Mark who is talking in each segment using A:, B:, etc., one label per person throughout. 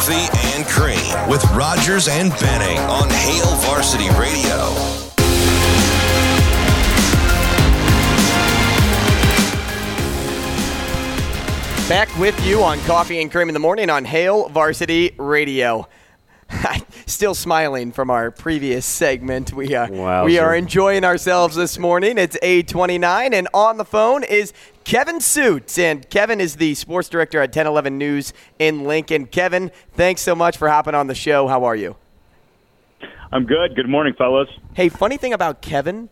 A: Coffee and Cream with Rogers and Benning on Hail Varsity Radio.
B: Back with you on Coffee and Cream in the Morning on Hail Varsity Radio. Still smiling from our previous segment. We uh, are
C: Wowzer.
B: we are enjoying ourselves this morning. It's 8:29 and on the phone is Kevin Sjuts and Kevin is the sports director at 1011 News in Lincoln. Kevin, thanks so much for hopping on the show. How are you?
D: I'm good. Good morning, fellas.
B: Hey, funny thing about Kevin,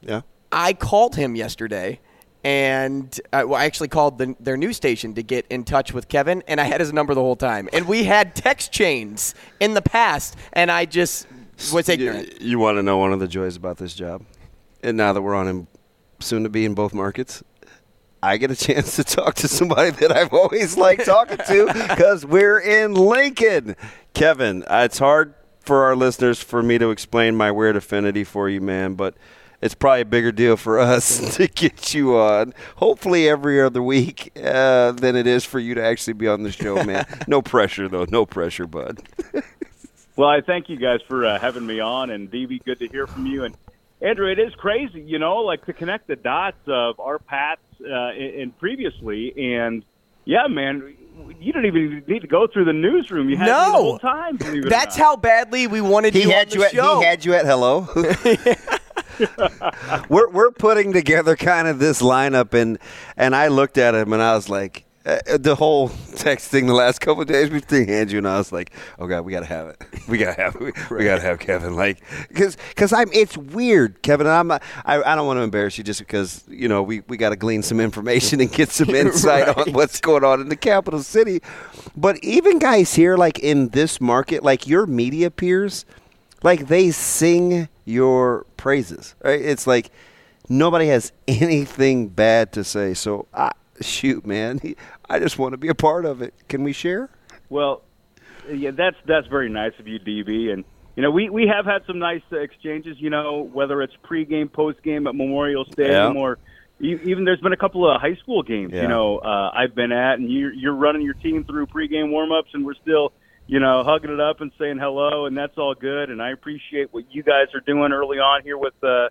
C: Yeah.
B: I called him yesterday, and uh, well, I actually called the, their news station to get in touch with Kevin, and I had his number the whole time. And we had text chains in the past, and I just was ignorant.
C: You, want to know one of the joys about this job? And now that we're on in, soon to be in both markets, I get a chance to talk to somebody that I've always liked talking to because we're in Lincoln. Kevin, uh, it's hard for our listeners for me to explain my weird affinity for you, man, but it's probably a bigger deal for us to get you on, hopefully every other week, uh, than it is for you to actually be on the show, man. no pressure, though. No pressure, bud.
D: Well, I thank you guys for uh, having me on, and DB, good to hear from you. And Andrew, it is crazy, you know, like to connect the dots of our paths uh, in, in previously, and yeah, man, you don't even need to go through the newsroom. You had me the whole time. believe it or
B: That's
D: not.
B: how badly we wanted
C: He
B: you
C: had
B: on
C: you
B: the
C: at
B: show.
C: he had you at hello. we're we're putting together kind of this lineup and and I looked at him and I was like uh, the whole text thing the last couple of days between Andrew and I was like, oh god, we gotta have it. We gotta have it. We, we gotta have Kevin. Like, because because I'm it's weird, Kevin. And I'm I I don't want to embarrass you just because you know we we got to glean some information and get some insight on what's going on in the capital city. But even guys here, like in this market, like your media peers, like they sing your praises. Right? It's like nobody has anything bad to say. So uh, shoot, man, I just want to be a part of it. Can we share?
D: Well, yeah, that's that's very nice of you, DB. And you know, we we have had some nice uh, exchanges. You know, whether it's pregame, postgame at Memorial Stadium,
C: Yeah.
D: or even there's been a couple of high school games.
C: Yeah.
D: You know, uh, I've been at, and you're you're running your team through pregame warmups, and we're still. You know, hugging it up and saying hello, and that's all good. And I appreciate what you guys are doing early on here with uh,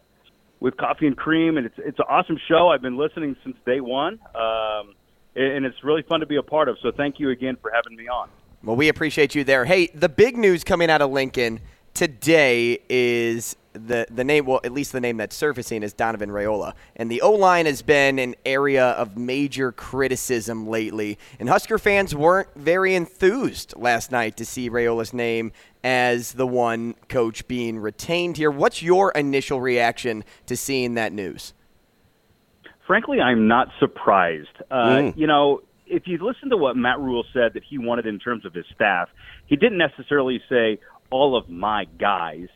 D: with coffee and cream, and it's it's an awesome show. I've been listening since day one, um, and it's really fun to be a part of. So thank you again for having me on.
B: Well, we appreciate you there. Hey, the big news coming out of Lincoln today is the the name. Well, at least the name that's surfacing is Donovan Raiola, and the O line has been an area of major criticism lately. And Husker fans weren't very enthused last night to see Raiola's name as the one coach being retained here. What's your initial reaction to seeing that news?
D: Frankly, I'm not surprised. Uh,
C: Mm.
D: You know, if you listen to what Matt Rhule said that he wanted in terms of his staff, he didn't necessarily say all of my guys.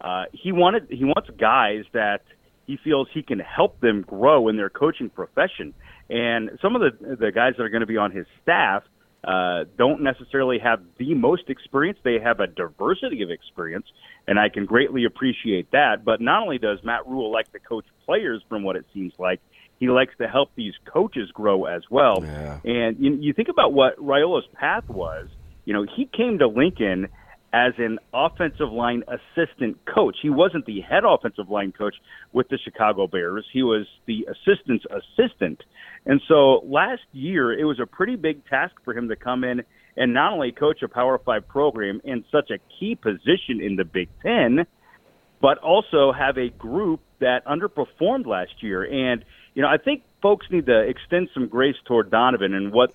D: Uh, he wanted he wants guys that he feels he can help them grow in their coaching profession. And some of the the guys that are going to be on his staff uh, don't necessarily have the most experience. They have a diversity of experience, and I can greatly appreciate that. But not only does Matt Rhule like to coach players, from what it seems like, he likes to help these coaches grow as well.
C: Yeah.
D: And you, you think about what Raiola's path was. You know, he came to Lincoln as an offensive line assistant coach. He wasn't the head offensive line coach with the Chicago Bears. He was the assistant's assistant. And so last year, it was a pretty big task for him to come in and not only coach a Power Five program in such a key position in the Big Ten, but also have a group that underperformed last year. And, you know, I think folks need to extend some grace toward Donovan and what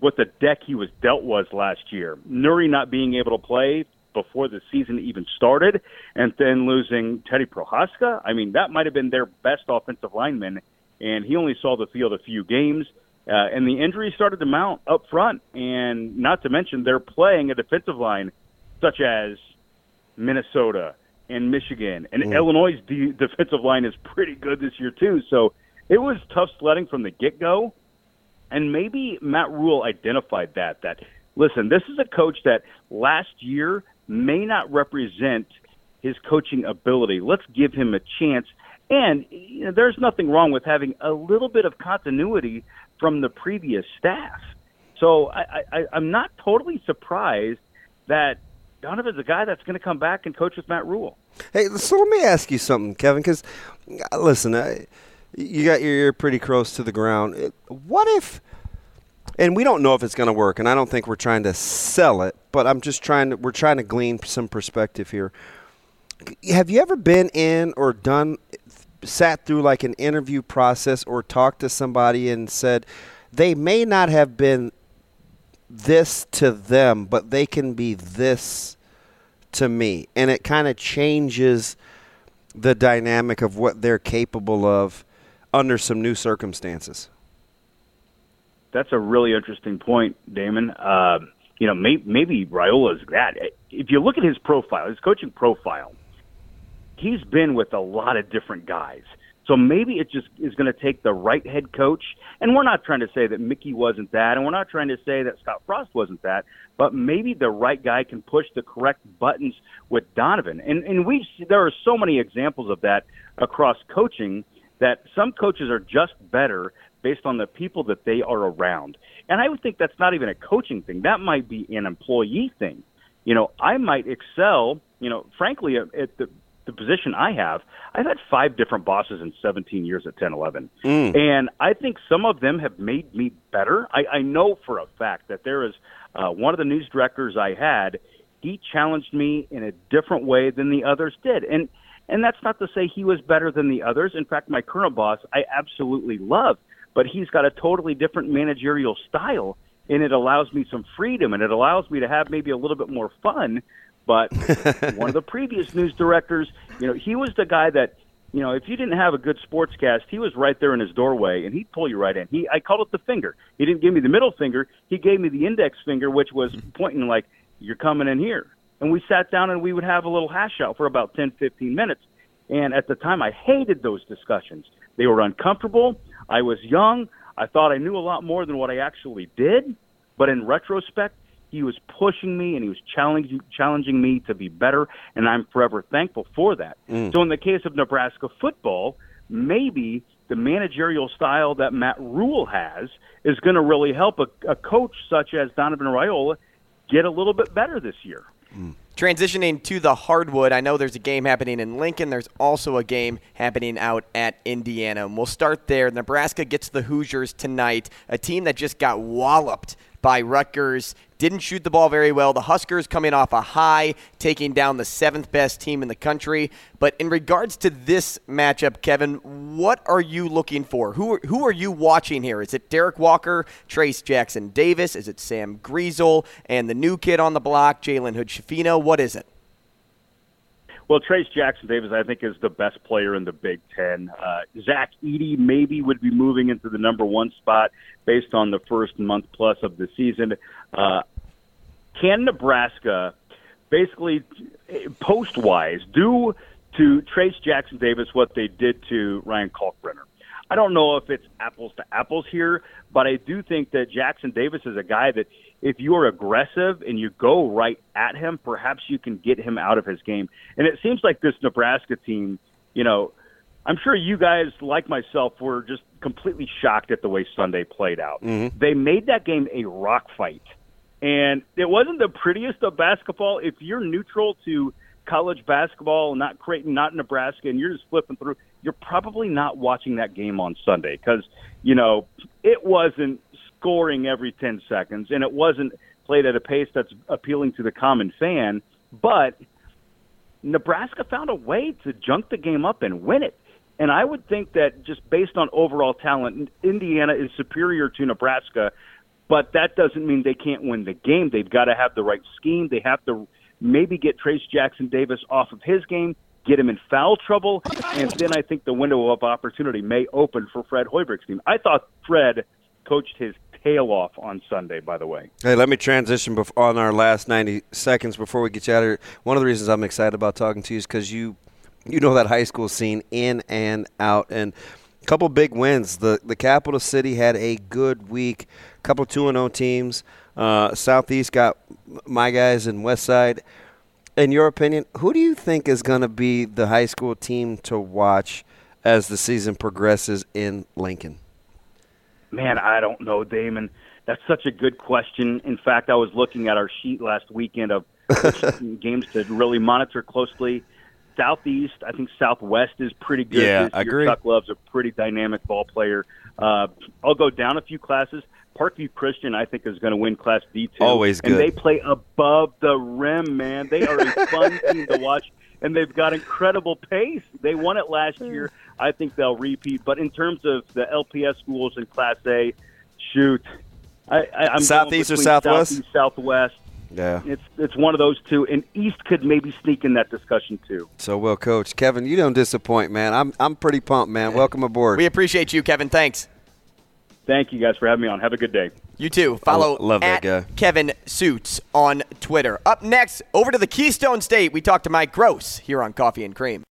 D: what the deck he was dealt was last year. Nouri not being able to play before the season even started, and then losing Teddy Prochazka. I mean, that might have been their best offensive lineman and he only saw the field a few games. Uh, and the injuries started to mount up front, and not to mention they're playing a defensive line such as Minnesota and Michigan, and mm. Illinois' de- defensive line is pretty good this year too. So it was tough sledding from the get go, and maybe Matt Rhule identified that. That listen, this is a coach that last year may not represent his coaching ability. Let's give him a chance. And you know, there's nothing wrong with having a little bit of continuity from the previous staff. So I, I, I'm not totally surprised that Donovan's a guy that's going to come back and coach with Matt Rhule.
C: Hey, so let me ask you something, Kevin, because listen, I, you got your ear pretty close to the ground. What if, and we don't know if it's going to work, and I don't think we're trying to sell it, but I'm just trying to, we're trying to glean some perspective here. Have you ever been in or done, sat through like an interview process or talked to somebody and said they may not have been this to them, but they can be this to me. And it kind of changes the dynamic of what they're capable of under some new circumstances.
D: That's a really interesting point, Damon. Uh, you know, may, maybe Raiola's that. If you look at his profile, his coaching profile, he's been with a lot of different guys. So maybe it just is going to take the right head coach. And we're not trying to say that Mickey wasn't that, and we're not trying to say that Scott Frost wasn't that, but maybe the right guy can push the correct buttons with Donovan. And and we there are so many examples of that across coaching that some coaches are just better based on the people that they are around. And I would think that's not even a coaching thing. That might be an employee thing. You know, I might excel, you know, frankly at the the position I have, I've had five different bosses in 17 years at 10, 11. Mm. And I think some of them have made me better. I, I know for a fact that there is uh, one of the news directors I had, he challenged me in a different way than the others did. And, and that's not to say he was better than the others. In fact, my current boss, I absolutely love, but he's got a totally different managerial style and it allows me some freedom and it allows me to have maybe a little bit more fun but one of the previous news directors, you know, he was the guy that, you know, if you didn't have a good sportscast, he was right there in his doorway and he'd pull you right in. He, I called it the finger. He didn't give me the middle finger. He gave me the index finger, which was pointing like, you're coming in here. And we sat down and we would have a little hash out for about 10, 15 minutes. And at the time, I hated those discussions. They were uncomfortable. I was young. I thought I knew a lot more than what I actually did. But in retrospect, he was pushing me and he was challenging challenging me to be better, and I'm forever thankful for that. Mm. So in the case of Nebraska football, maybe the managerial style that Matt Rhule has is going to really help a, a, coach such as Donovan Raiola get a little bit better this year.
B: Mm. Transitioning to the hardwood, I know there's a game happening in Lincoln. There's also a game happening out at Indiana. And we'll start there. Nebraska gets the Hoosiers tonight, a team that just got walloped by Rutgers. Didn't shoot the ball very well. The Huskers coming off a high, taking down the seventh best team in the country. But in regards to this matchup, Kevin, what are you looking for? Who are, who are you watching here? Is it Derrick Walker, Trayce Jackson Davis? Is it Sam Griesel and the new kid on the block, Jalen Hood Schifino? What is it?
D: Well, Trayce Jackson Davis, I think, is the best player in the Big Ten. Uh, Zach Edey maybe would be moving into the number one spot based on the first month plus of the season. Uh, can Nebraska basically, post wise, do to Trayce Jackson Davis what they did to Ryan Kalkbrenner? I don't know if it's apples to apples here, but I do think that Jackson Davis is a guy that if you are aggressive and you go right at him, perhaps you can get him out of his game. And it seems like this Nebraska team, you know, I'm sure you guys, like myself, were just completely shocked at the way Sunday played out. Mm-hmm. They made that game a rock fight. And it wasn't the prettiest of basketball. If you're neutral to college basketball, not Creighton, not Nebraska, and you're just flipping through, you're probably not watching that game on Sunday because, you know, it wasn't scoring every 10 seconds, and it wasn't played at a pace that's appealing to the common fan. But Nebraska found a way to junk the game up and win it. And I would think that just based on overall talent, Indiana is superior to Nebraska, but that doesn't mean they can't win the game. They've got to have the right scheme. They have to maybe get Trayce Jackson Davis off of his game. get him in foul trouble, and then I think the window of opportunity may open for Fred Hoiberg's team. I thought Fred coached his tail off on Sunday, by the way.
C: Hey, let me transition on our last 90 seconds before we get you out of here. One of the reasons I'm excited about talking to you is because you, you know that high school scene in and out. And a couple big wins. The, the capital city had a good week, a couple 2 and 0 teams. Uh, Southeast got my guys in West Side. In your opinion, who do you think is going to be the high school team to watch as the season progresses in Lincoln?
D: Man, I don't know, Damon. That's such a good question. In fact, I was looking at our sheet last weekend of games to really monitor closely. Southeast, I think Southwest is pretty good.
C: Yeah,
D: this
C: I
D: year.
C: agree.
D: Chuck Love's a pretty dynamic ball player. Uh, I'll go down a few classes. Parkview Christian, I think, is going to win Class D two.
C: Always
D: and
C: good.
D: they play above the rim, man. They are a fun team to watch, and they've got incredible pace. They won it last year. I think they'll repeat. But in terms of the LPS schools in Class A, shoot, I, I, I'm
C: Southeast or
D: going between
C: Southwest?
D: Southeast, Southwest.
C: Yeah.
D: It's it's one of those two, and East could maybe sneak in that discussion too.
C: So well, Coach Kevin, you don't disappoint, man. I'm I'm pretty pumped, man. Welcome aboard.
B: We appreciate you, Kevin. Thanks.
D: Thank you guys for having me on. Have a good day.
B: You too. Follow
C: love that
B: at
C: guy.
B: Kevin Sjuts on Twitter. Up next, over to the Keystone State, we talk to Mike Gross here on Coffee and Cream.